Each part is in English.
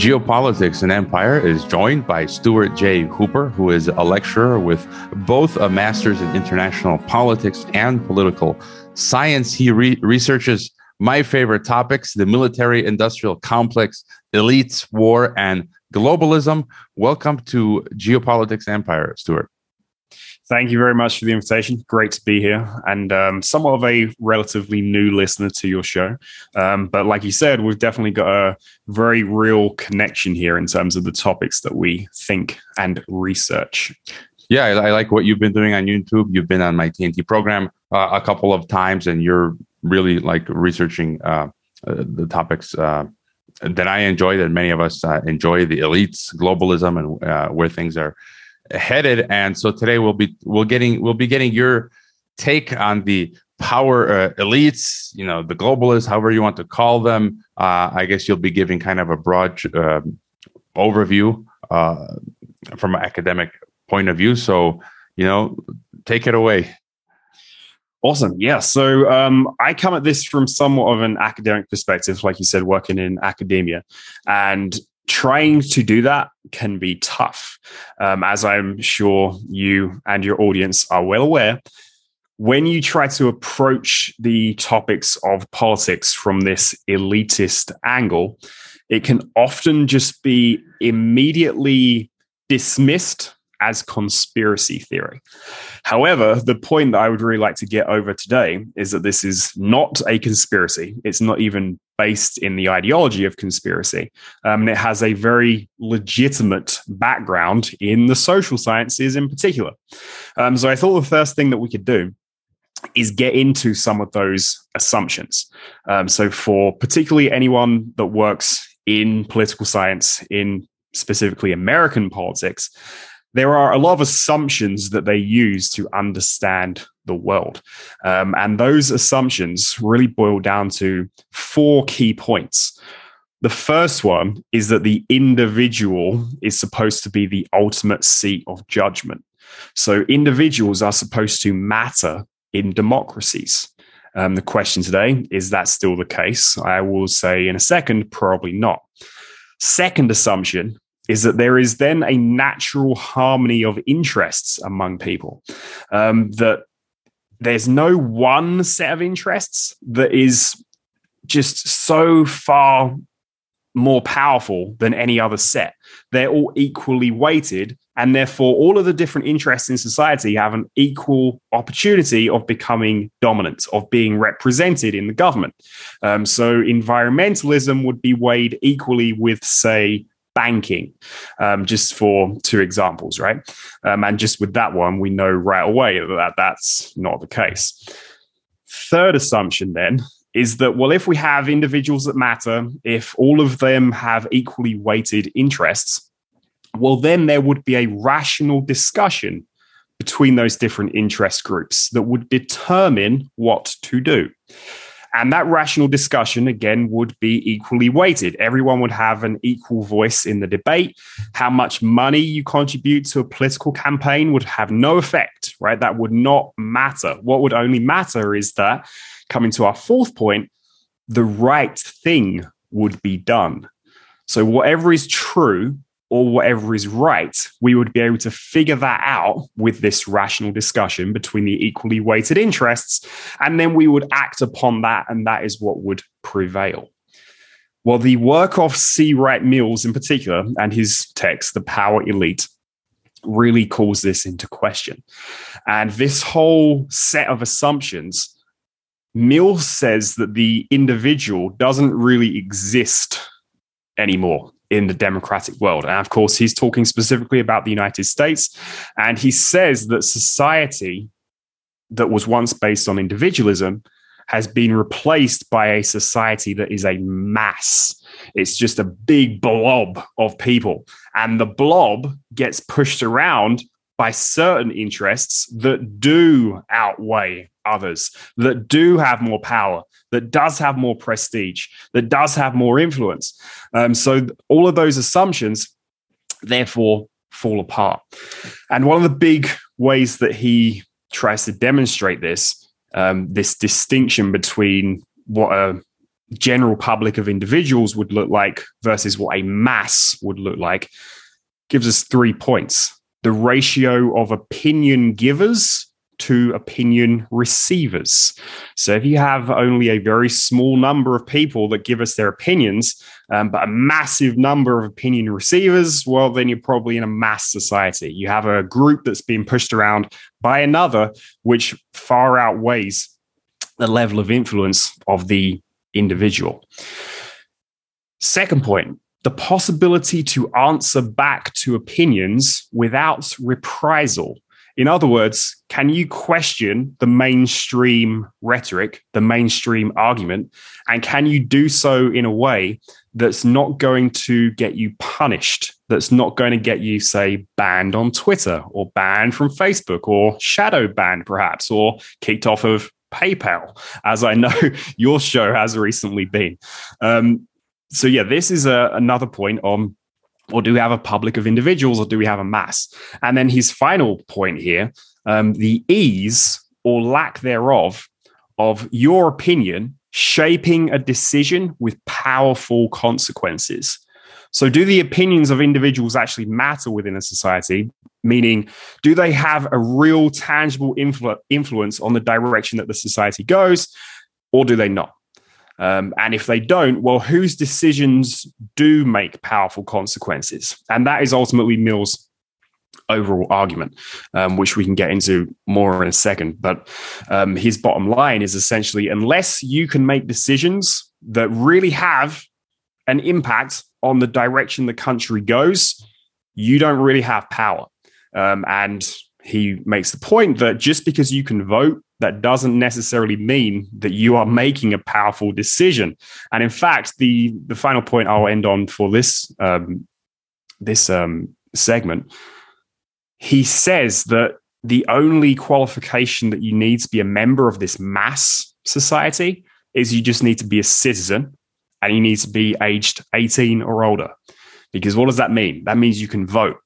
Geopolitics and Empire is joined by Stuart J. Hooper, who is a lecturer with both a master's in international politics and political science. He re- researches my favorite topics the military industrial complex, elites, war, and globalism. Welcome to Geopolitics Empire, Stuart. Thank you very much for the invitation. Great to be here, and um, somewhat of a relatively new listener to your show. Um, but like you said, we've definitely got a very real connection here in terms of the topics that we think and research. Yeah, I, I like what you've been doing on YouTube. You've been on my TNT program uh, a couple of times, and you're really like researching uh, uh, the topics uh, that I enjoy, that many of us uh, enjoy, the elites, globalism, and where things are headed. And so today we'll be we'll getting we'll be getting your take on the power uh, elites, you know, the globalists, however you want to call them. Uh, I guess you'll be giving kind of a broad uh, overview from an academic point of view. So, you know, take it away. Awesome. Yeah. So um, I come at this from somewhat of an academic perspective, like you said, working in academia. And trying to do that can be tough. Um, as I'm sure you and your audience are well aware, when you try to approach the topics of politics from this elitist angle, it can often just be immediately dismissed as conspiracy theory. However, the point that I would really like to get over today is that this is not a conspiracy. It's not even based in the ideology of conspiracy. Um, and it has a very legitimate background in the social sciences in particular. Um, so I thought the first thing that we could do is get into some of those assumptions. Um, so, for particularly anyone that works in political science, in specifically American politics, there are a lot of assumptions that they use to understand the world. Um, and those assumptions really boil down to four key points. The first one is that the individual is supposed to be the ultimate seat of judgment. So individuals are supposed to matter in democracies. Um, the question today is that still the case? I will say in a second, probably not. Second assumption is that there is then a natural harmony of interests among people. Um, that there's no one set of interests that is just so far more powerful than any other set. They're all equally weighted, and therefore, all of the different interests in society have an equal opportunity of becoming dominant, of being represented in the government. Um, so, environmentalism would be weighed equally with, say, banking, um, just for two examples, right? Um, and just with that one, we know right away that that's not the case. Third assumption then is that, well, if we have individuals that matter, if all of them have equally weighted interests, well, then there would be a rational discussion between those different interest groups that would determine what to do. And that rational discussion, again, would be equally weighted. Everyone would have an equal voice in the debate. How much money you contribute to a political campaign would have no effect, right? That would not matter. What would only matter is that, coming to our fourth point, the right thing would be done. So, whatever is true or whatever is right, we would be able to figure that out with this rational discussion between the equally weighted interests. And then we would act upon that, and that is what would prevail. Well, the work of C. Wright Mills in particular, and his text, The Power Elite, really calls this into question. And this whole set of assumptions, Mills says that the individual doesn't really exist anymore in the democratic world. And of course, he's talking specifically about the United States. And he says that society that was once based on individualism has been replaced by a society that is a mass. It's just a big blob of people. And the blob gets pushed around by certain interests that do outweigh others, that do have more power, that does have more prestige, that does have more influence. Um, so all of those assumptions, therefore, fall apart. And one of the big ways that he tries to demonstrate this, um, this distinction between what a general public of individuals would look like versus what a mass would look like gives us three points. The ratio of opinion givers to opinion receivers. So if you have only a very small number of people that give us their opinions, um, but a massive number of opinion receivers, well, then you're probably in a mass society. You have a group that's being pushed around by another, which far outweighs the level of influence of the individual. Second point, the possibility to answer back to opinions without reprisal. In other words, can you question the mainstream rhetoric, the mainstream argument, and can you do so in a way that's not going to get you punished, that's not going to get you, say, banned on Twitter or banned from Facebook or shadow banned, perhaps, or kicked off of PayPal, as I know your show has recently been. Um, so, yeah, this is a, another point on or do we have a public of individuals or do we have a mass? And then his final point here um, the ease or lack thereof of your opinion shaping a decision with powerful consequences. So, do the opinions of individuals actually matter within a society? Meaning, do they have a real tangible influ- influence on the direction that the society goes, or do they not? Um, and if they don't, well, whose decisions do make powerful consequences? And that is ultimately Mills' overall argument, um, which we can get into more in a second. But um, his bottom line is essentially unless you can make decisions that really have an impact on the direction the country goes, you don't really have power. Um, and he makes the point that just because you can vote, that doesn't necessarily mean that you are making a powerful decision. And in fact, the the final point I'll end on for this um, this um, segment, he says that the only qualification that you need to be a member of this mass society is you just need to be a citizen and you need to be aged 18 or older. Because what does that mean? That means you can vote.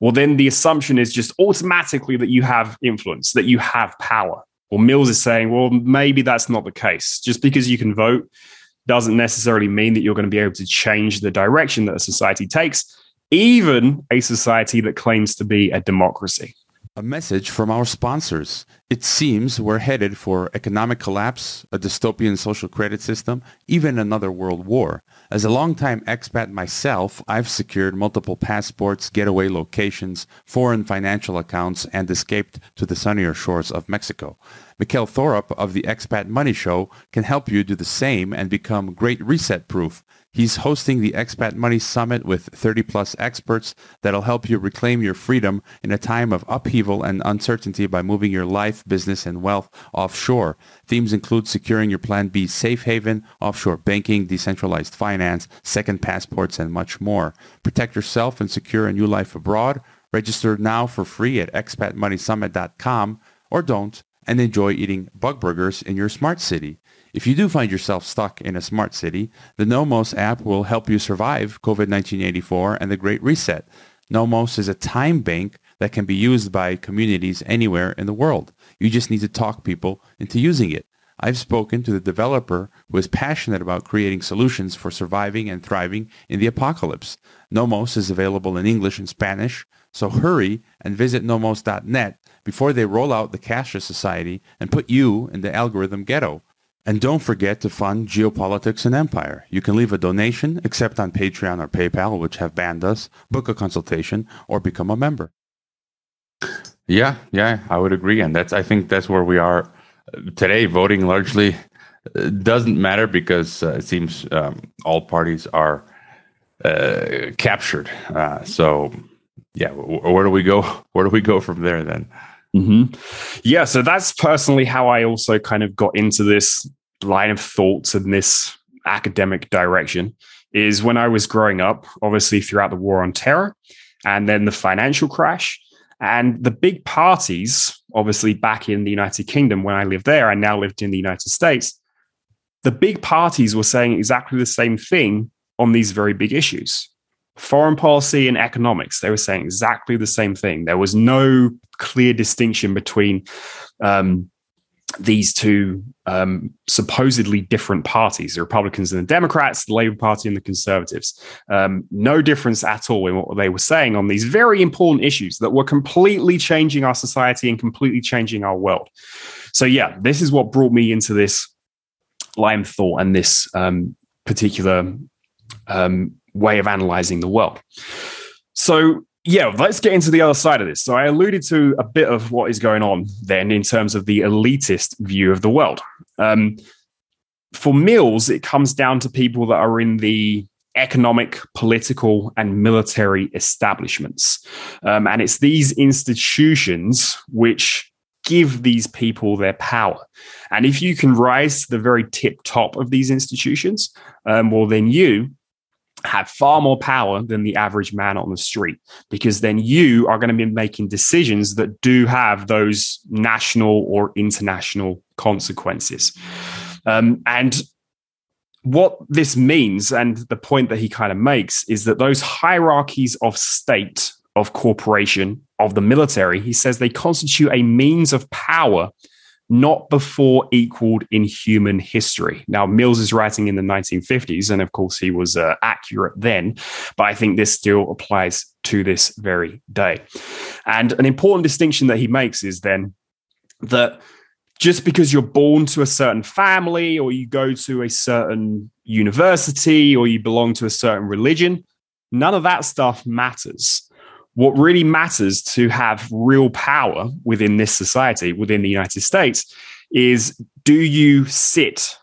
Well, then the assumption is just automatically that you have influence, that you have power. Well, Mills is saying, well, maybe that's not the case. Just because you can vote doesn't necessarily mean that you're going to be able to change the direction that a society takes, even a society that claims to be a democracy. A message from our sponsors. It seems we're headed for economic collapse, a dystopian social credit system, even another world war. As a longtime expat myself, I've secured multiple passports, getaway locations, foreign financial accounts, and escaped to the sunnier shores of Mexico. Mikkel Thorup of the Expat Money Show can help you do the same and become great reset proof. He's hosting the Expat Money Summit with 30 plus experts that'll help you reclaim your freedom in a time of upheaval and uncertainty by moving your life, business, and wealth offshore. Themes include securing your Plan B safe haven, offshore banking, decentralized finance, second passports, and much more. Protect yourself and secure a new life abroad. Register now for free at expatmoneysummit.com or don't and enjoy eating bug burgers in your smart city. If you do find yourself stuck in a smart city, the Nomos app will help you survive COVID-1984 and the Great Reset. Nomos is a time bank that can be used by communities anywhere in the world. You just need to talk people into using it. I've spoken to the developer who is passionate about creating solutions for surviving and thriving in the apocalypse. Nomos is available in English and Spanish, so hurry and visit nomos.net before they roll out the cashless society and put you in the algorithm ghetto. And don't forget to fund Geopolitics and Empire. You can leave a donation, except on Patreon or PayPal, which have banned us, book a consultation, or become a member. Yeah, yeah, I would agree. And that's, I think that's where we are today. Voting largely uh, doesn't matter because uh, it seems um, all parties are uh, captured. Uh, so, yeah, where do we go? Where do we go from there then? Mm-hmm. Yeah, so that's personally how I also kind of got into this line of thoughts and this academic direction. Is when I was growing up, obviously throughout the war on terror and then the financial crash and the big parties, obviously back in the United Kingdom when I lived there, I now lived in the United States. The big parties were saying exactly the same thing on these very big issues foreign policy and economics, they were saying exactly the same thing. There was no clear distinction between um, these two um, supposedly different parties, the Republicans and the Democrats, the Labour Party and the Conservatives. Um, no difference at all in what they were saying on these very important issues that were completely changing our society and completely changing our world. So, yeah, this is what brought me into this line of thought and this um, particular um, way of analyzing the world. So, yeah, let's get into the other side of this. So, I alluded to a bit of what is going on then in terms of the elitist view of the world. Um, for Mills, it comes down to people that are in the economic, political, and military establishments. Um, and it's these institutions which give these people their power. And if you can rise to the very tip top of these institutions, um, well, then you have far more power than the average man on the street because then you are going to be making decisions that do have those national or international consequences. Um, and what this means, and the point that he kind of makes, is that those hierarchies of state, of corporation, of the military, he says they constitute a means of power not before equaled in human history. Now, Mills is writing in the 1950s, and of course, he was uh, accurate then, but I think this still applies to this very day. And an important distinction that he makes is then that just because you're born to a certain family or you go to a certain university or you belong to a certain religion, none of that stuff matters what really matters to have real power within this society, within the United States, is do you sit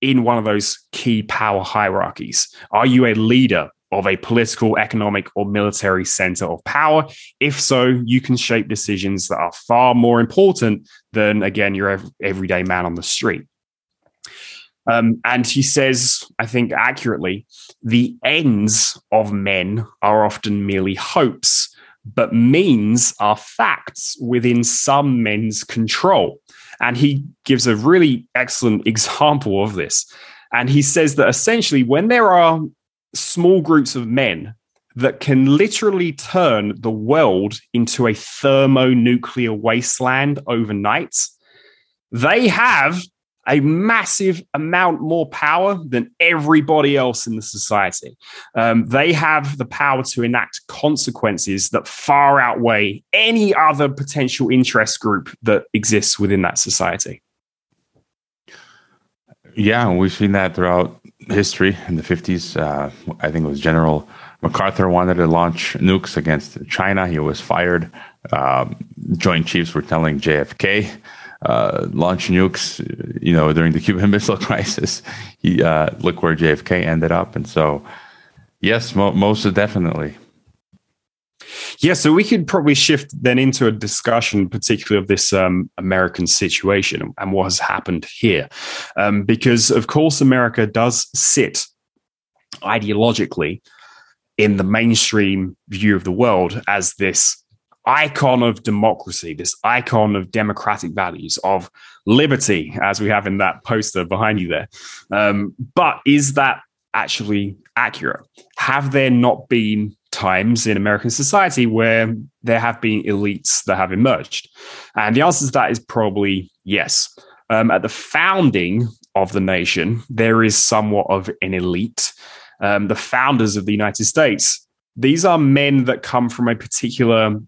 in one of those key power hierarchies? Are you a leader of a political, economic, or military center of power? If so, you can shape decisions that are far more important than, again, your everyday man on the street. Um, and he says, I think accurately, the ends of men are often merely hopes but means are facts within some men's control. And he gives a really excellent example of this. And he says that essentially, when there are small groups of men that can literally turn the world into a thermonuclear wasteland overnight, they have a massive amount more power than everybody else in the society. Um, they have the power to enact consequences that far outweigh any other potential interest group that exists within that society. Yeah, we've seen that throughout history. In the 50s, uh, I think it was General MacArthur wanted to launch nukes against China. He was fired. Um, Joint Chiefs were telling JFK uh, launch nukes, you know, during the Cuban Missile Crisis. He uh, look where JFK ended up, and so yes, mo- most definitely. Yeah, so we could probably shift then into a discussion, particularly of this um, American situation and what has happened here, um, because of course America does sit ideologically in the mainstream view of the world as this icon of democracy, this icon of democratic values, of liberty, as we have in that poster behind you there. Um, but is that actually accurate? Have there not been times in American society where there have been elites that have emerged? And the answer to that is probably yes. Um, at the founding of the nation, there is somewhat of an elite. Um, the founders of the United States, these are men that come from a particular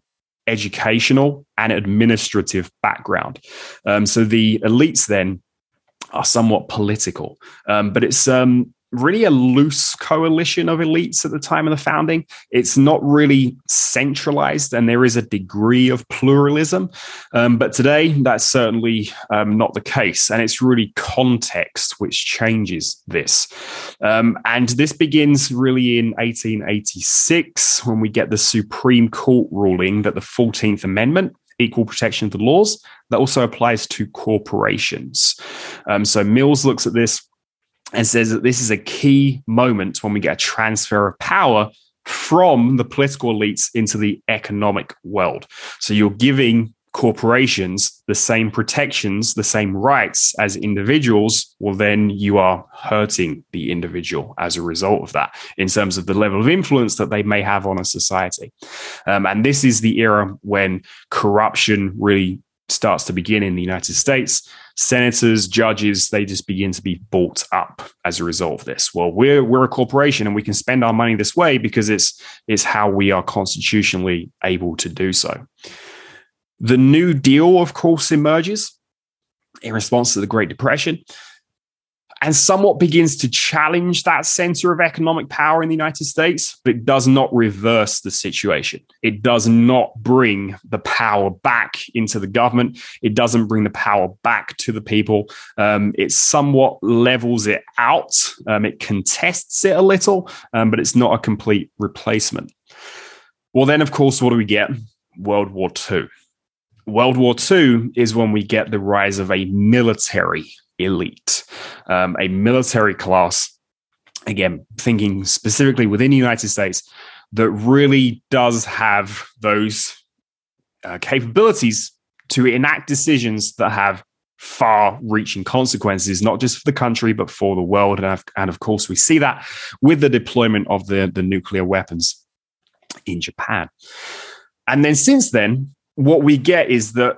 educational and administrative background. Um, so the elites then are somewhat political, um, but it's um, really a loose coalition of elites at the time of the founding. It's not really centralized, and there is a degree of pluralism. Um, but today, that's certainly um, not the case. And it's really context which changes this. Um, and this begins really in 1886 when we get the Supreme Court ruling that the 14th Amendment equal protection of the laws. That also applies to corporations. Um, so Mills looks at this and says that this is a key moment when we get a transfer of power from the political elites into the economic world. So you're giving corporations the same protections, the same rights as individuals, well, then you are hurting the individual as a result of that in terms of the level of influence that they may have on a society. Um, and this is the era when corruption really starts to begin in the United States. Senators, judges, they just begin to be bought up as a result of this. Well, we're we're a corporation and we can spend our money this way because it's it's how we are constitutionally able to do so. The New Deal, of course, emerges in response to the Great Depression and somewhat begins to challenge that center of economic power in the United States, but it does not reverse the situation. It does not bring the power back into the government. It doesn't bring the power back to the people. Um, it somewhat levels it out. Um, it contests it a little, um, but it's not a complete replacement. Well, then, of course, what do we get? World War II. World War II is when we get the rise of a military elite, um, a military class, again, thinking specifically within the United States, that really does have those uh, capabilities to enact decisions that have far reaching consequences, not just for the country, but for the world. And, and of course, we see that with the deployment of the, the nuclear weapons in Japan. And then since then, what we get is that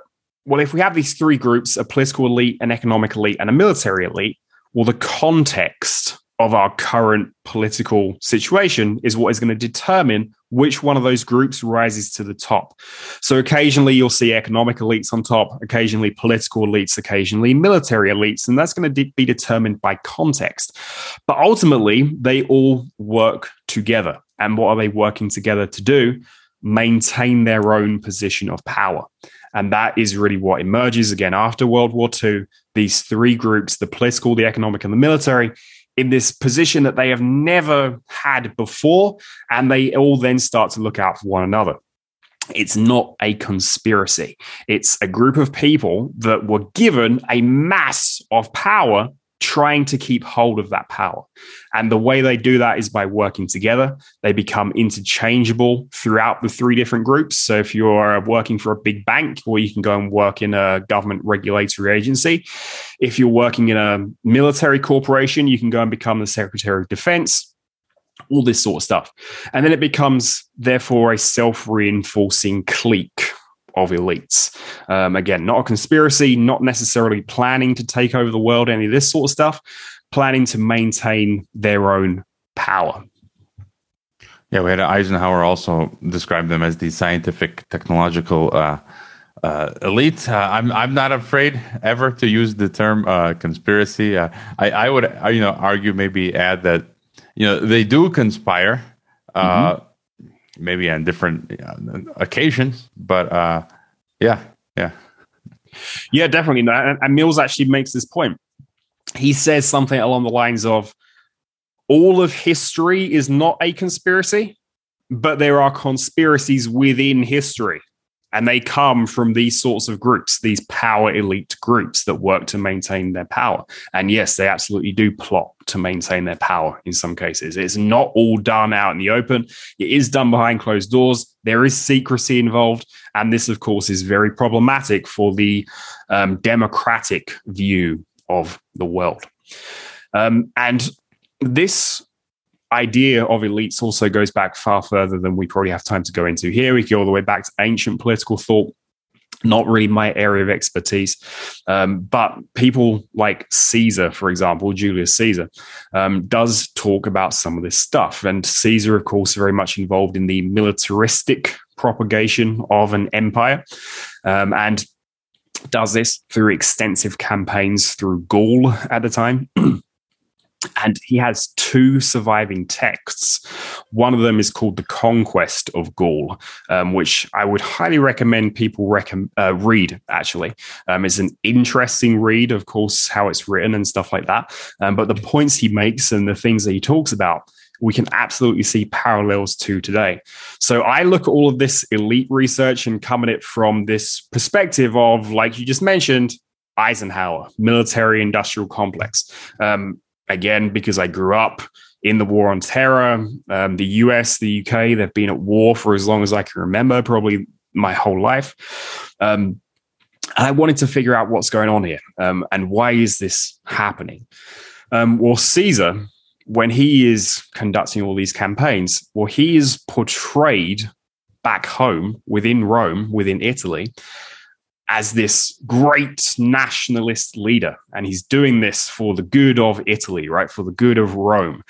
well, if we have these three groups a political elite, an economic elite, and a military elite well, the context of our current political situation is what is going to determine which one of those groups rises to the top. So occasionally you'll see economic elites on top, occasionally political elites, occasionally military elites, and that's going to de- be determined by context. But ultimately, they all work together. And what are they working together to do? Maintain their own position of power. And that is really what emerges again after World War II. These three groups, the political, the economic, and the military, in this position that they have never had before. And they all then start to look out for one another. It's not a conspiracy. It's a group of people that were given a mass of power trying to keep hold of that power. And the way they do that is by working together. They become interchangeable throughout the three different groups. So if you're working for a big bank, or you can go and work in a government regulatory agency. If you're working in a military corporation, you can go and become the Secretary of Defense. All this sort of stuff. And then it becomes, therefore, a self reinforcing clique of elites. Um, again, not a conspiracy, not necessarily planning to take over the world, any of this sort of stuff, planning to maintain their own power. Yeah, we had Eisenhower also describe them as the scientific technological uh, uh, elite. Uh, I'm I'm not afraid ever to use the term uh, conspiracy. Uh, I I would uh, you know argue maybe add that you know they do conspire. Mm-hmm maybe on different occasions. But uh, yeah, yeah, yeah, definitely. And, and Mills actually makes this point. He says something along the lines of, "All of history is not a conspiracy, but there are conspiracies within history." And they come from these sorts of groups, these power elite groups that work to maintain their power. And yes, they absolutely do plot to maintain their power in some cases. It's not all done out in the open, it is done behind closed doors. There is secrecy involved. And this, of course, is very problematic for the um, democratic view of the world. Um, and this idea of elites also goes back far further than we probably have time to go into here. We go all the way back to ancient political thought. Not really my area of expertise, um, but people like Caesar, for example, Julius Caesar, um, does talk about some of this stuff. And Caesar, of course, very much involved in the militaristic propagation of an empire, um, and does this through extensive campaigns through Gaul at the time. and he has two surviving texts. One of them is called The Conquest of Gaul, um, which I would highly recommend people rec- uh, read, actually. Um, it's an interesting read, of course, how it's written and stuff like that. Um, but the points he makes and the things that he talks about, we can absolutely see parallels to today. So I look at all of this elite research and come at it from this perspective of, like you just mentioned, Eisenhower, military industrial complex. Um, again, because I grew up in the war on terror. Um, the US, the UK, they've been at war for as long as I can remember, probably my whole life. Um, and I wanted to figure out what's going on here um, and why is this happening. Um, well, Caesar, when he is conducting all these campaigns, well, he is portrayed back home within Rome, within Italy, as this great nationalist leader, and he's doing this for the good of Italy, right? For the good of Rome.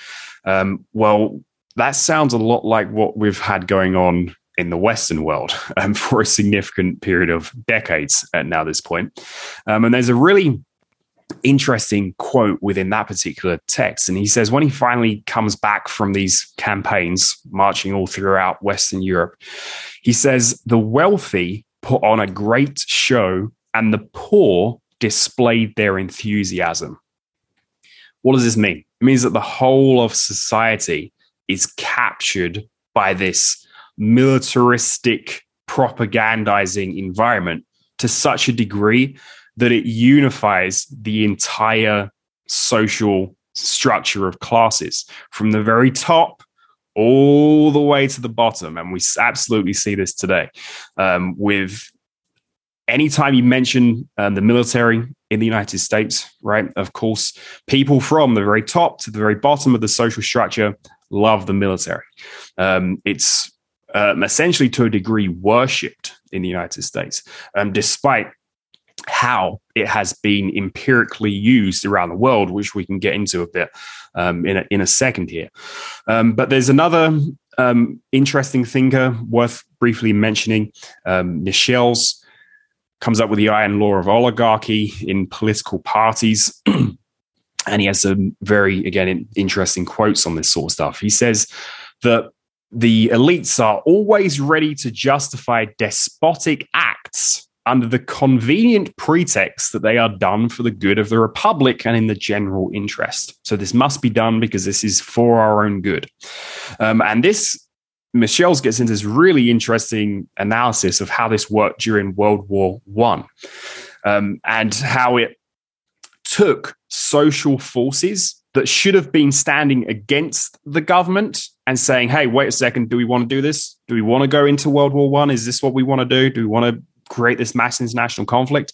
Um, well, that sounds a lot like what we've had going on in the Western world um, for a significant period of decades at now this point. Um, and there's a really interesting quote within that particular text. And he says, when he finally comes back from these campaigns, marching all throughout Western Europe, he says, the wealthy put on a great show and the poor displayed their enthusiasm. What does this mean? It means that the whole of society is captured by this militaristic propagandizing environment to such a degree that it unifies the entire social structure of classes from the very top all the way to the bottom. And we absolutely see this today um, with anytime you mention um, the military in the United States, right? Of course, people from the very top to the very bottom of the social structure love the military. Um, it's um, essentially, to a degree, worshipped in the United States, um, despite how it has been empirically used around the world, which we can get into a bit um, in, a, in a second here. Um, but there's another um, interesting thinker worth briefly mentioning. Um, Michels comes up with the iron law of oligarchy in political parties. and he has some very, again, interesting quotes on this sort of stuff. He says that the elites are always ready to justify despotic acts under the convenient pretext that they are done for the good of the republic and in the general interest. So this must be done because this is for our own good. Um, and this, Michels gets into this really interesting analysis of how this worked during World War One, um, and how it took social forces that should have been standing against the government and saying, "Hey, wait a second, do we want to do this? Do we want to go into World War One? Is this what we want to do? Do we want to create this mass international conflict,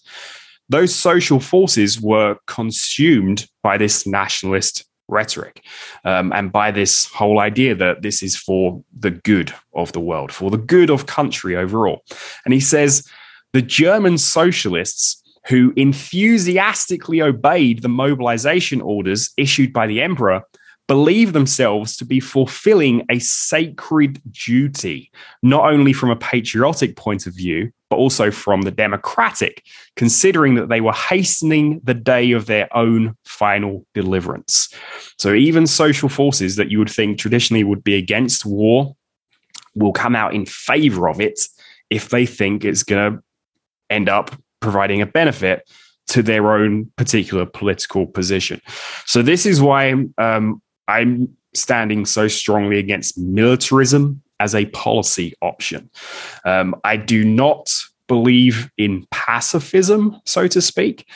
those social forces were consumed by this nationalist rhetoric um, and by this whole idea that this is for the good of the world, for the good of country overall. And he says the German socialists who enthusiastically obeyed the mobilization orders issued by the emperor believe themselves to be fulfilling a sacred duty, not only from a patriotic point of view, but also from the democratic, considering that they were hastening the day of their own final deliverance. So even social forces that you would think traditionally would be against war will come out in favor of it if they think it's going to end up providing a benefit to their own particular political position. So this is why um, I'm standing so strongly against militarism as a policy option. Um, I do not believe in pacifism, so to speak.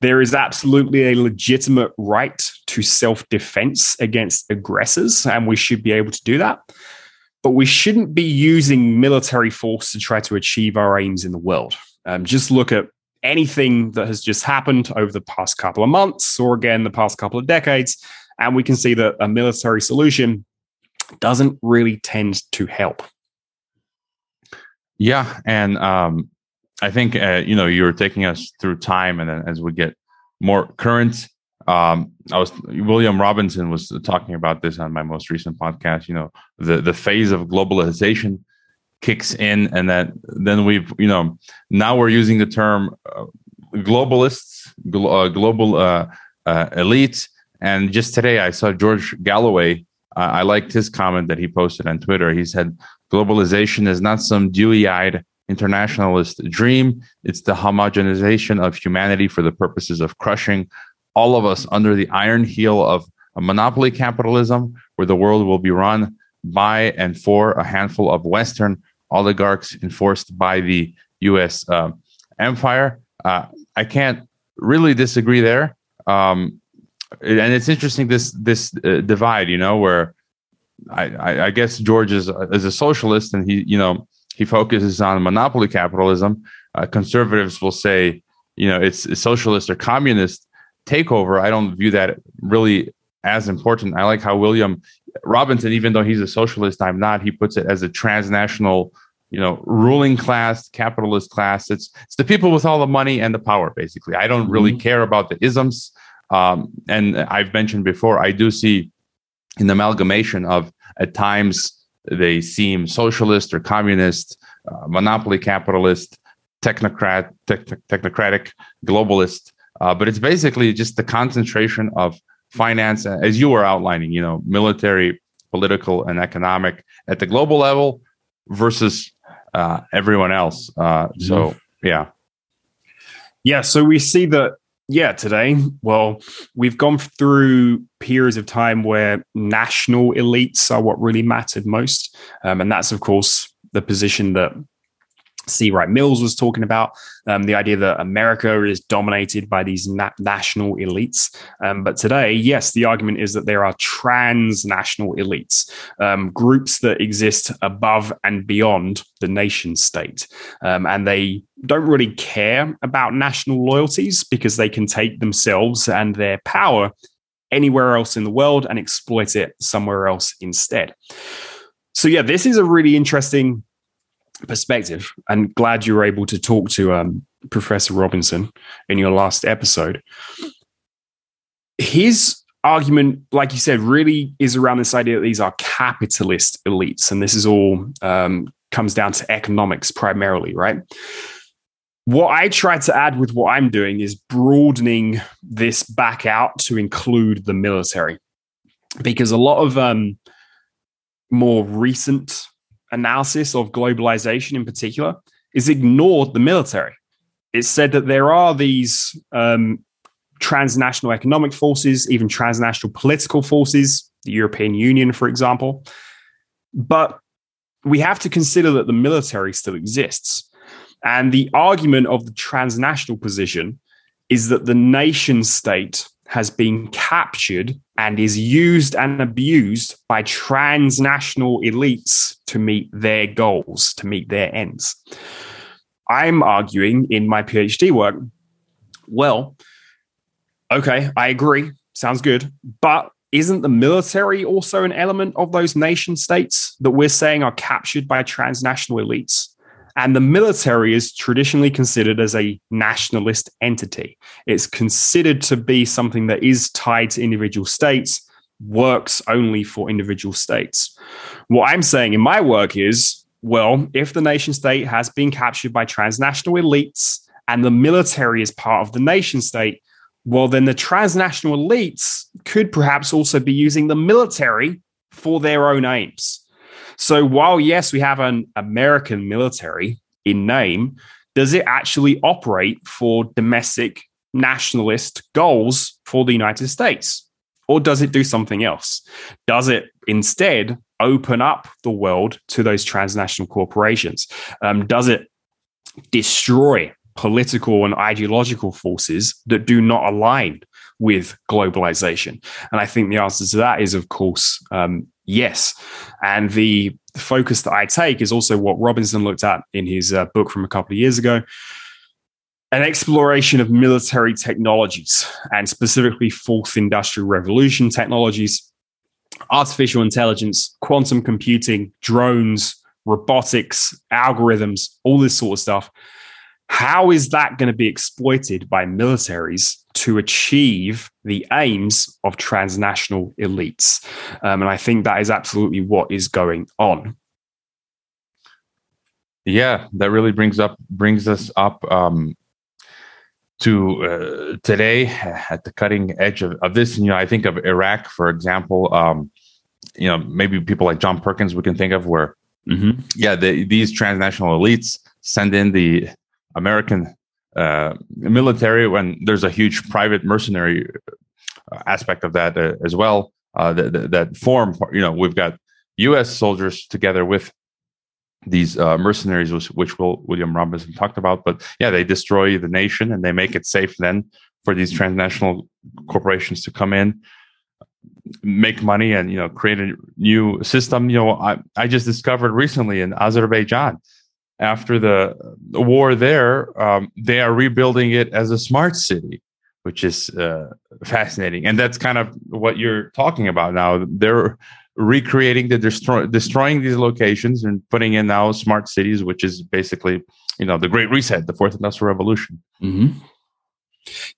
There is absolutely a legitimate right to self defense against aggressors, and we should be able to do that. But we shouldn't be using military force to try to achieve our aims in the world. Um, just look at anything that has just happened over the past couple of months, or again, the past couple of decades, and we can see that a military solution doesn't really tend to help. Yeah, and um, I think uh, you know you were taking us through time, and then as we get more current, um, I was William Robinson was talking about this on my most recent podcast. You know, the the phase of globalization kicks in, and then then we've you know now we're using the term uh, globalists, gl- uh, global uh, uh, elite, and just today I saw George Galloway. I liked his comment that he posted on Twitter. He said, "Globalization is not some dewy-eyed." internationalist dream. It's the homogenization of humanity for the purposes of crushing all of us under the iron heel of a monopoly capitalism where the world will be run by and for a handful of Western oligarchs enforced by the US uh, empire. Uh, I can't really disagree there. Um, and it's interesting this this uh, divide, you know, where I, I, I guess George is, is a socialist and he, you know, he focuses on monopoly capitalism. Uh, conservatives will say, you know, it's a socialist or communist takeover. I don't view that really as important. I like how William Robinson, even though he's a socialist, I'm not. He puts it as a transnational you know ruling class capitalist class it's it's the people with all the money and the power basically i don't really mm-hmm. care about the isms um, and i've mentioned before i do see an amalgamation of at times they seem socialist or communist uh, monopoly capitalist technocrat te- technocratic globalist uh, but it's basically just the concentration of finance as you were outlining you know military political and economic at the global level versus uh, everyone else. Uh, so mm-hmm. yeah, yeah. So we see that yeah today. Well, we've gone through periods of time where national elites are what really mattered most, um, and that's of course the position that C. Wright Mills was talking about um, the idea that America is dominated by these na- national elites. Um, but today, yes, the argument is that there are transnational elites, um, groups that exist above and beyond the nation state. Um, and they don't really care about national loyalties because they can take themselves and their power anywhere else in the world and exploit it somewhere else instead. So, yeah, this is a really interesting perspective and glad you were able to talk to um, Professor Robinson in your last episode. His argument, like you said, really is around this idea that these are capitalist elites, and this is all um, comes down to economics primarily, right? What I try to add with what I'm doing is broadening this back out to include the military, because a lot of um, more recent analysis of globalization in particular is ignored the military. It's said that there are these um, transnational economic forces, even transnational political forces, the European Union, for example. But we have to consider that the military still exists. And the argument of the transnational position is that the nation state has been captured and is used and abused by transnational elites to meet their goals, to meet their ends. I'm arguing in my PhD work, well, okay, I agree, sounds good, but isn't the military also an element of those nation states that we're saying are captured by transnational elites? And the military is traditionally considered as a nationalist entity. It's considered to be something that is tied to individual states, works only for individual states. What I'm saying in my work is well, if the nation state has been captured by transnational elites and the military is part of the nation state, well, then the transnational elites could perhaps also be using the military for their own aims. So while yes, we have an American military in name, does it actually operate for domestic nationalist goals for the United States? Or does it do something else? Does it instead open up the world to those transnational corporations? Um, does it destroy political and ideological forces that do not align with globalization? And I think the answer to that is, of course, um, yes. And the focus that I take is also what Robinson looked at in his uh, book from a couple of years ago an exploration of military technologies and specifically fourth industrial revolution technologies, artificial intelligence, quantum computing, drones, robotics, algorithms, all this sort of stuff. How is that going to be exploited by militaries to achieve the aims of transnational elites. Um, and I think that is absolutely what is going on. Yeah, that really brings up brings us up um, to uh, today at the cutting edge of, of this. You know, I think of Iraq, for example. Um, you know, maybe people like John Perkins we can think of where, mm-hmm. yeah, the, these transnational elites send in the American uh, military when there's a huge private mercenary uh, aspect of that uh, as well uh, that, that, form you know we've got us soldiers together with these uh, mercenaries which, which will, william robinson talked about. But yeah they destroy the nation and they make it safe then for these transnational corporations to come in make money and you know create a new system. You know i, I just discovered recently in azerbaijan after the, war there, um, they are rebuilding it as a smart city, which is uh, fascinating. And that's kind of what you're talking about now. They're recreating the destroy destroying these locations and putting in now smart cities, which is basically you know the Great Reset, the Fourth Industrial Revolution. Mm-hmm.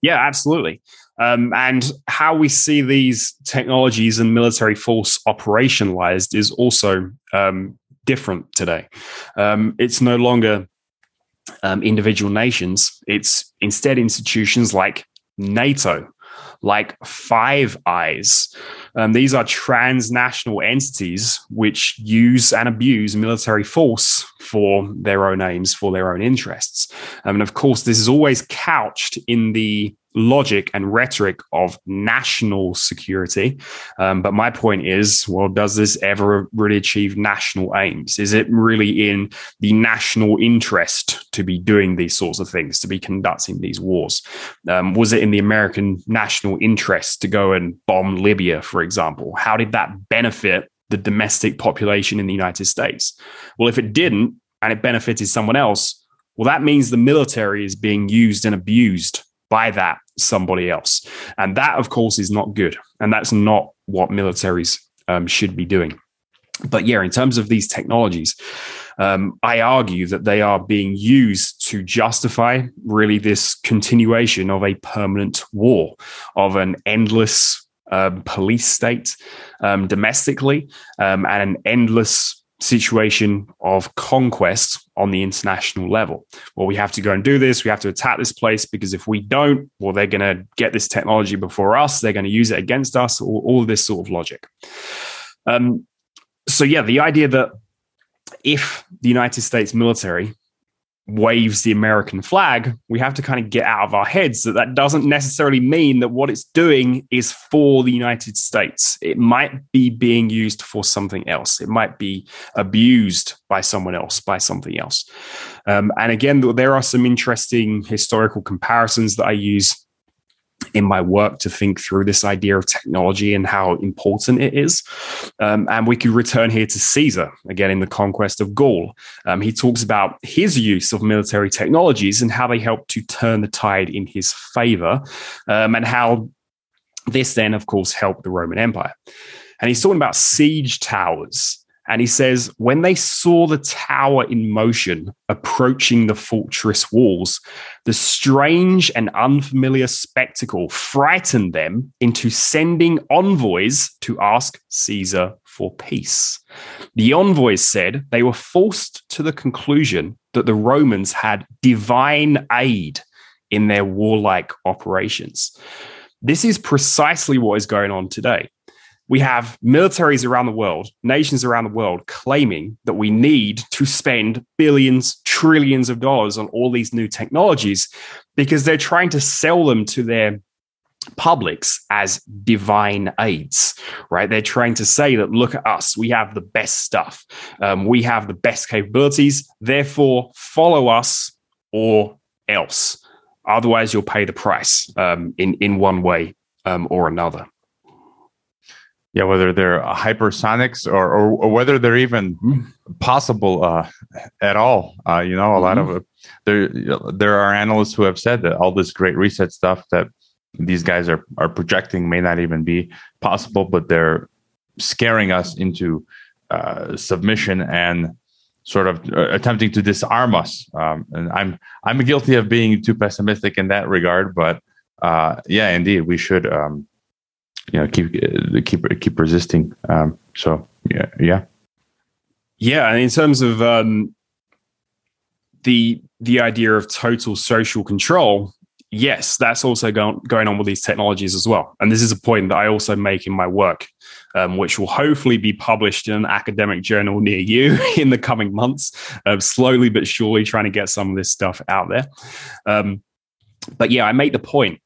Yeah, absolutely. Um, and how we see these technologies and military force operationalized is also um, different today. Um, it's no longer um, individual nations, it's instead institutions like NATO, like Five Eyes. Um, these are transnational entities which use and abuse military force for their own aims, for their own interests. Um, and of course, this is always couched in the logic and rhetoric of national security. Um, but my point is, well, does this ever really achieve national aims? Is it really in the national interest to be doing these sorts of things, to be conducting these wars? Um, was it in the American national interest to go and bomb Libya, for example? How did that benefit the domestic population in the United States? Well, if it didn't and it benefited someone else, well, that means the military is being used and abused by that somebody else. And that, of course, is not good. And that's not what militaries um, should be doing. But yeah, in terms of these technologies, um, I argue that they are being used to justify really this continuation of a permanent war, of an endless um, police state um, domestically, um, and an endless situation of conquest on the international level. Well, we have to go and do this. We have to attack this place because if we don't, well, they're going to get this technology before us. They're going to use it against us. All, all this sort of logic. Um, so, yeah, the idea that if the United States military waves the American flag, we have to kind of get out of our heads that that doesn't necessarily mean that what it's doing is for the United States. It might be being used for something else. It might be abused by someone else, by something else. Um, and again, there are some interesting historical comparisons that I use in my work to think through this idea of technology and how important it is. Um, and we could return here to Caesar, again, in the conquest of Gaul. Um, he talks about his use of military technologies and how they helped to turn the tide in his favor, um, and how this then, of course, helped the Roman Empire. And he's talking about siege towers and he says, when they saw the tower in motion approaching the fortress walls, the strange and unfamiliar spectacle frightened them into sending envoys to ask Caesar for peace. The envoys said they were forced to the conclusion that the Romans had divine aid in their warlike operations. This is precisely what is going on today we have militaries around the world, nations around the world claiming that we need to spend billions, trillions of dollars on all these new technologies because they're trying to sell them to their publics as divine aids, right? They're trying to say that, look at us, we have the best stuff, um, we have the best capabilities, therefore follow us or else. Otherwise, you'll pay the price um, in, in one way um, or another yeah, whether they're hypersonics or, or, or whether they're even possible uh, at all. Uh, you know, a mm-hmm. lot of mm-hmm. there there are analysts who have said that all this great reset stuff that these guys are are projecting may not even be possible, but they're scaring us into uh, submission and sort of uh, attempting to disarm us. Um, and I'm I'm guilty of being too pessimistic in that regard, but uh, yeah, indeed, we should. Um, you know keep uh, keep keep resisting. Um, so yeah, yeah, yeah. And in terms of um, the the idea of total social control, yes, that's also going going on with these technologies as well. And this is a point that I also make in my work, um, which will hopefully be published in an academic journal near you in the coming months. Uh, slowly but surely, trying to get some of this stuff out there. Um, but yeah, I make the point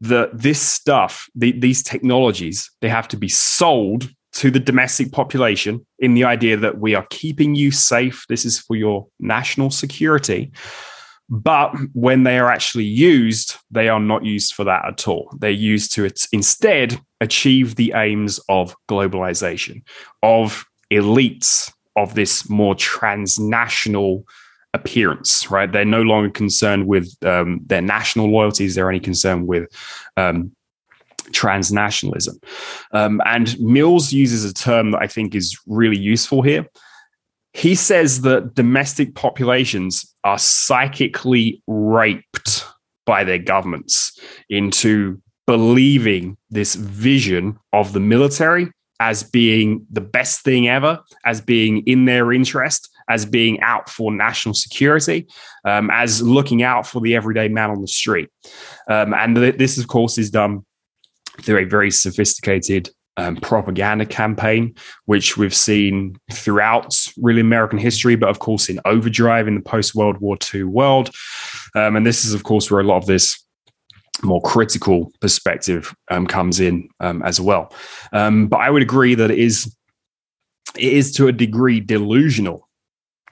that this stuff, the, these technologies, they have to be sold to the domestic population in the idea that we are keeping you safe. This is for your national security. But when they are actually used, they are not used for that at all. They're used to instead achieve the aims of globalization, of elites, of this more transnational appearance, right? They're no longer concerned with um, their national loyalties. They're only concerned with um, transnationalism. Um, and Mills uses a term that I think is really useful here. He says that domestic populations are psychically raped by their governments into believing this vision of the military as being the best thing ever, as being in their interest, as being out for national security, um, as looking out for the everyday man on the street. Um, and th- this, of course, is done through a very sophisticated um, propaganda campaign, which we've seen throughout really American history, but of course in overdrive in the post World War II world. Um, and this is, of course, where a lot of this more critical perspective um, comes in um, as well. Um, but I would agree that it is it is to a degree delusional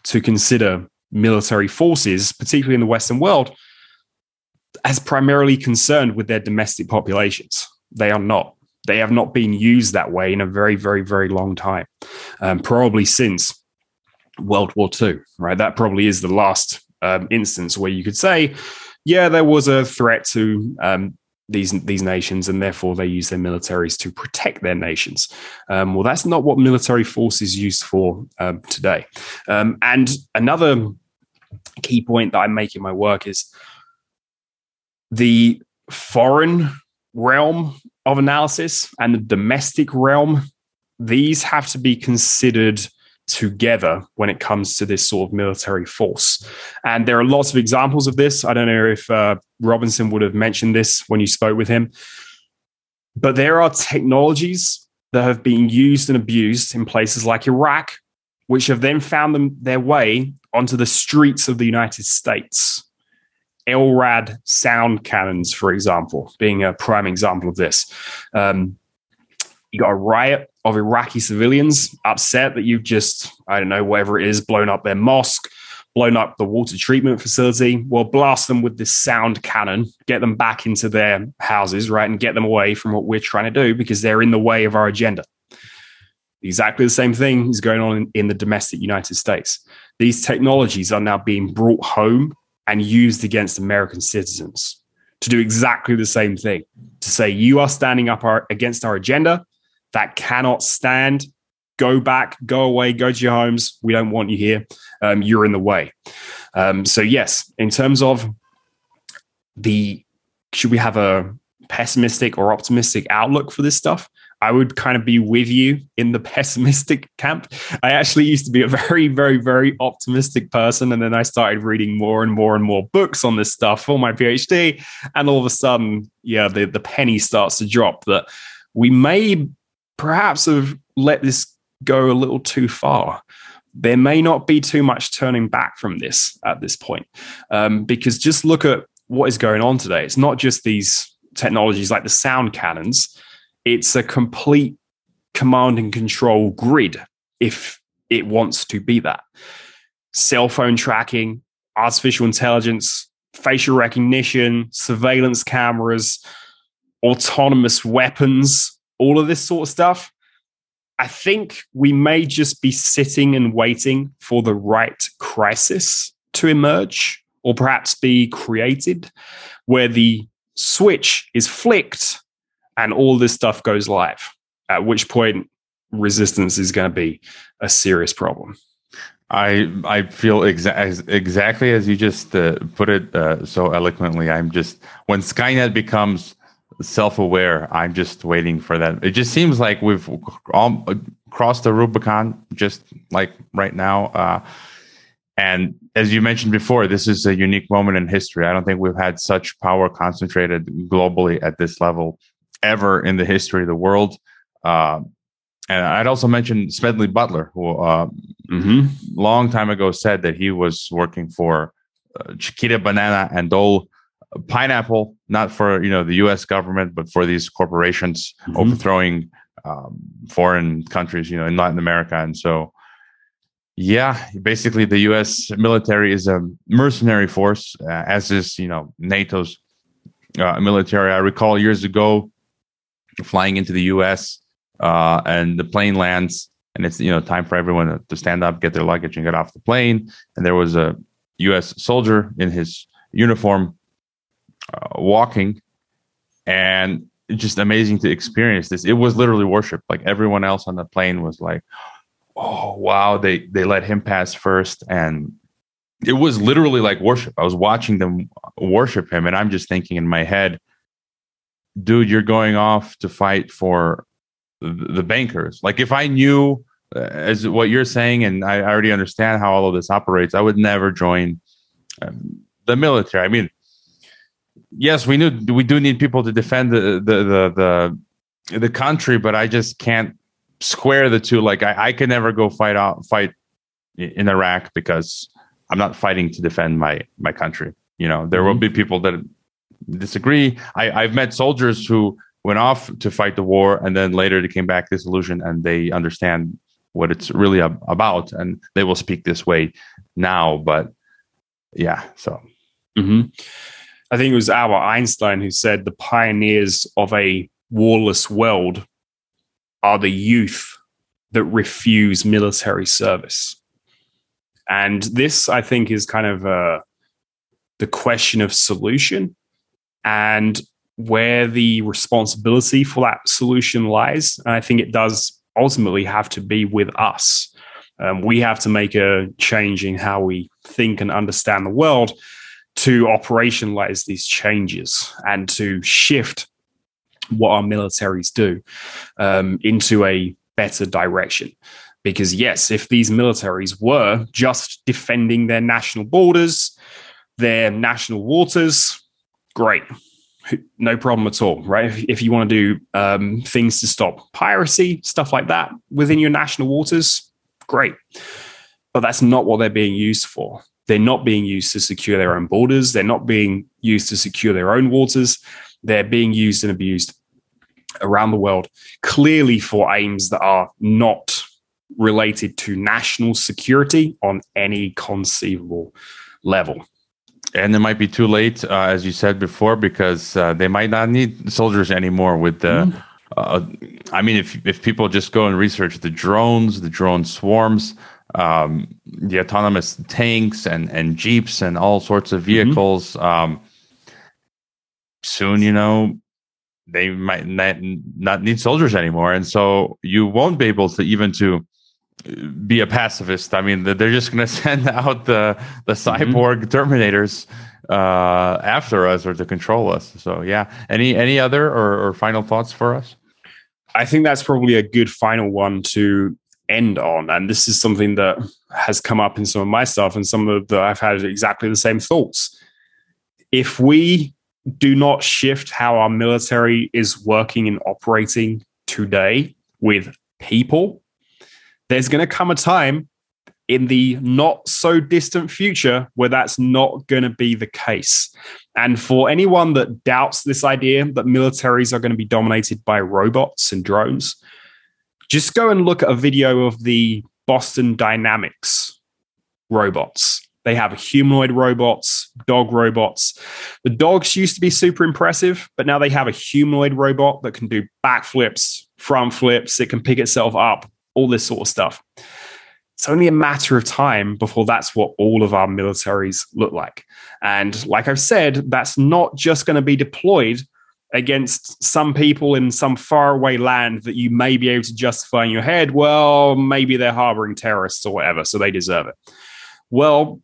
to consider military forces, particularly in the Western world, as primarily concerned with their domestic populations. They are not. They have not been used that way in a very, very, very long time, um, probably since World War II. Right, that probably is the last um, instance where you could say yeah, there was a threat to um, these these nations, and therefore they use their militaries to protect their nations. Um, well, that's not what military force is used for um, today. Um, and another key point that I make in my work is the foreign realm of analysis and the domestic realm. These have to be considered together when it comes to this sort of military force. And there are lots of examples of this. I don't know if uh, Robinson would have mentioned this when you spoke with him, but there are technologies that have been used and abused in places like Iraq, which have then found them their way onto the streets of the United States. LRAD sound cannons, for example, being a prime example of this. Um, you got a riot of Iraqi civilians upset that you've just, I don't know, whatever it is, blown up their mosque, blown up the water treatment facility. Well, blast them with this sound cannon, get them back into their houses, right? And get them away from what we're trying to do because they're in the way of our agenda. Exactly the same thing is going on in, in the domestic United States. These technologies are now being brought home and used against American citizens to do exactly the same thing to say you are standing up our, against our agenda that cannot stand. Go back, go away, go to your homes. We don't want you here. Um, you're in the way. Um, so, yes, in terms of the should we have a pessimistic or optimistic outlook for this stuff? I would kind of be with you in the pessimistic camp. I actually used to be a very, very, very optimistic person. And then I started reading more and more and more books on this stuff for my PhD. And all of a sudden, yeah, the, the penny starts to drop that we may perhaps have let this go a little too far. There may not be too much turning back from this at this point, um, because just look at what is going on today. It's not just these technologies like the sound cannons, it's a complete command and control grid if it wants to be that. Cell phone tracking, artificial intelligence, facial recognition, surveillance cameras, autonomous weapons, all of this sort of stuff. I think we may just be sitting and waiting for the right crisis to emerge or perhaps be created where the switch is flicked and all this stuff goes live, at which point resistance is going to be a serious problem. I I feel exa- exactly as you just uh, put it uh, so eloquently. I'm just when Skynet becomes self-aware. I'm just waiting for that. It just seems like we've all crossed the Rubicon just like right now. Uh, and as you mentioned before, this is a unique moment in history. I don't think we've had such power concentrated globally at this level ever in the history of the world. Uh, and I'd also mention Smedley Butler, who uh, mm-hmm. long time ago said that he was working for uh, Chiquita Banana and Dole pineapple, not for you know the U.S. government, but for these corporations mm-hmm. overthrowing um, foreign countries, you know, in Latin America, and so yeah, basically the U.S. military is a mercenary force, uh, as is you know NATO's uh, military. I recall years ago flying into the U.S. Uh, and the plane lands, and it's you know time for everyone to stand up, get their luggage, and get off the plane. And there was a U.S. soldier in his uniform uh, walking, and just amazing to experience this. It was literally worship. Like everyone else on the plane was like, "Oh wow!" They they let him pass first, and it was literally like worship. I was watching them worship him, and I'm just thinking in my head, "Dude, you're going off to fight for the bankers." Like if I knew uh, as what you're saying, and I already understand how all of this operates, I would never join um, the military. I mean yes, we knew we do need people to defend the the the the, the country, but I just can't square the two. Like I, I could never go fight out fight in Iraq because I'm not fighting to defend my my country. You know, there mm-hmm. will be people that disagree. I, I've met soldiers who went off to fight the war and then later they came back disillusioned and they understand what it's really ab- about and they will speak this way now. But yeah, so. Mm-hmm. I think it was Albert Einstein who said the pioneers of a warless world are the youth that refuse military service. And this, I think, is kind of uh, the question of solution and where the responsibility for that solution lies. And I think it does ultimately have to be with us. Um, we have to make a change in how we think and understand the world to operationalize these changes and to shift what our militaries do um, into a better direction. Because, yes, if these militaries were just defending their national borders, their national waters, great. No problem at all, right? If, you want to do um, things to stop piracy, stuff like that within your national waters, great. But that's not what they're being used for. They're not being used to secure their own borders. They're not being used to secure their own waters. They're being used and abused around the world, clearly for aims that are not related to national security on any conceivable level. And it might be too late, uh, as you said before, because uh, they might not need soldiers anymore. With the, mm. uh, I mean, if if people just go and research the drones, the drone swarms, um, the autonomous tanks and and jeeps and all sorts of mm-hmm. vehicles. Mm-hmm. Um, soon, you know, they might not, not need soldiers anymore, and so you won't be able to even to be a pacifist. I mean, they're just going to send out the the mm-hmm. cyborg mm-hmm. terminators uh, after us or to control us. So, yeah. Any any other or, or final thoughts for us? I think that's probably a good final one to end on. And this is something that has come up in some of my stuff and some of the I've had exactly the same thoughts. If we do not shift how our military is working and operating today with people, there's going to come a time in the not so distant future where that's not going to be the case. And for anyone that doubts this idea that militaries are going to be dominated by robots and drones, just go and look at a video of the Boston Dynamics robots. They have humanoid robots, dog robots. The dogs used to be super impressive, but now they have a humanoid robot that can do backflips, front flips, it can pick itself up, all this sort of stuff. It's only a matter of time before that's what all of our militaries look like. And like I've said, that's not just going to be deployed against some people in some faraway land that you may be able to justify in your head, well, maybe they're harboring terrorists or whatever, so they deserve it. Well,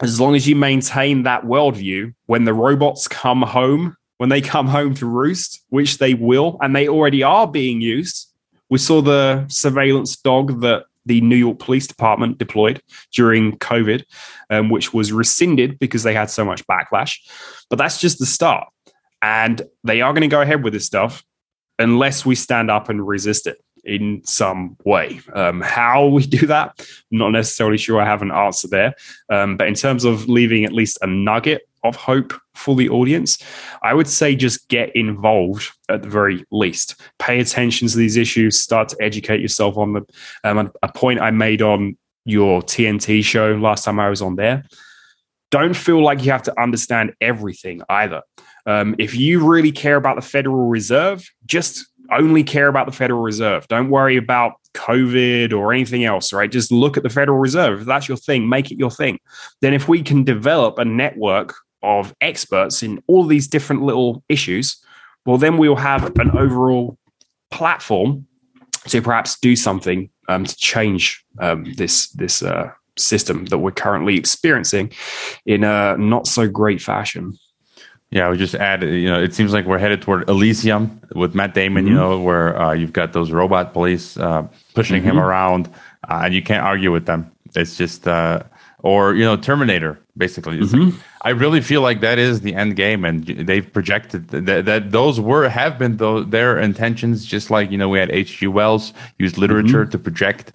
as long as you maintain that worldview, when the robots come home, when they come home to roost, which they will, and they already are being used, we saw the surveillance dog that the New York Police Department deployed during COVID, um, which was rescinded because they had so much backlash. But that's just the start. And they are going to go ahead with this stuff unless we stand up and resist it in some way. Um, how we do that, not necessarily sure I have an answer there. Um, but in terms of leaving at least a nugget of hope for the audience, I would say just get involved at the very least. Pay attention to these issues, start to educate yourself on them. Um, a point I made on your TNT show last time I was on there. Don't feel like you have to understand everything either. Um, if you really care about the Federal Reserve, just only care about the Federal Reserve. Don't worry about COVID or anything else, right? Just look at the Federal Reserve. If that's your thing, make it your thing. Then, if we can develop a network of experts in all these different little issues, well, then we'll have an overall platform to perhaps do something um, to change um, this this uh, system that we're currently experiencing in a not so great fashion. Yeah, we just add. You know, it seems like we're headed toward Elysium with Matt Damon. Mm-hmm. You know, where uh, you've got those robot police uh, pushing mm-hmm. him around, uh, and you can't argue with them. It's just, uh, or you know, Terminator. Basically, mm-hmm. like, I really feel like that is the end game, and they've projected that, that those were have been those, their intentions. Just like you know, we had H.G. Wells use literature mm-hmm. to project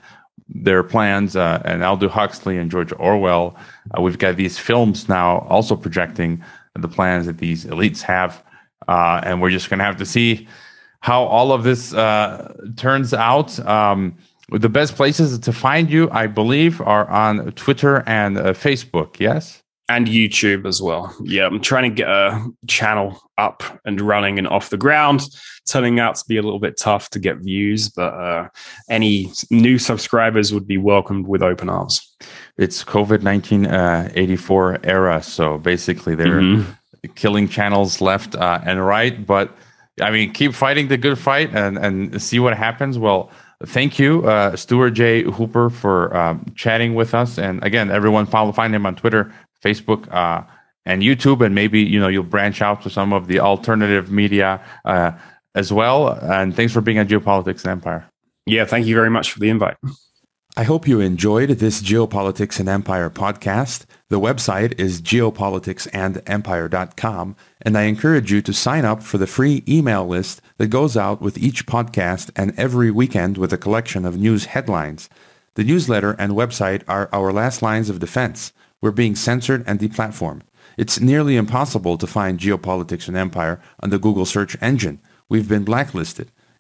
their plans, uh, and Aldous Huxley and George Orwell. Uh, we've got these films now also projecting the plans that these elites have, uh, and we're just going to have to see how all of this uh, turns out. Um, the best places to find you, I believe, are on Twitter and uh, Facebook. Yes and YouTube as well. Yeah, I'm trying to get a channel up and running and off the ground. Turning out to be a little bit tough to get views, but uh, any new subscribers would be welcomed with open arms. It's COVID 1984 uh, era. So basically, they're mm-hmm. killing channels left uh, and right. But I mean, keep fighting the good fight and, and see what happens. Well, thank you, uh, Stuart J. Hooper, for um, chatting with us. And again, everyone follow find him on Twitter Facebook, uh, and YouTube, and maybe you know you'll branch out to some of the alternative media uh, as well. And thanks for being on Geopolitics and Empire. Yeah, thank you very much for the invite. I hope you enjoyed this Geopolitics and Empire podcast. The website is geopoliticsandempire.com, and I encourage you to sign up for the free email list that goes out with each podcast and every weekend with a collection of news headlines. The newsletter and website are our last lines of defense. We're being censored and deplatformed. It's nearly impossible to find geopolitics and empire on the Google search engine. We've been blacklisted.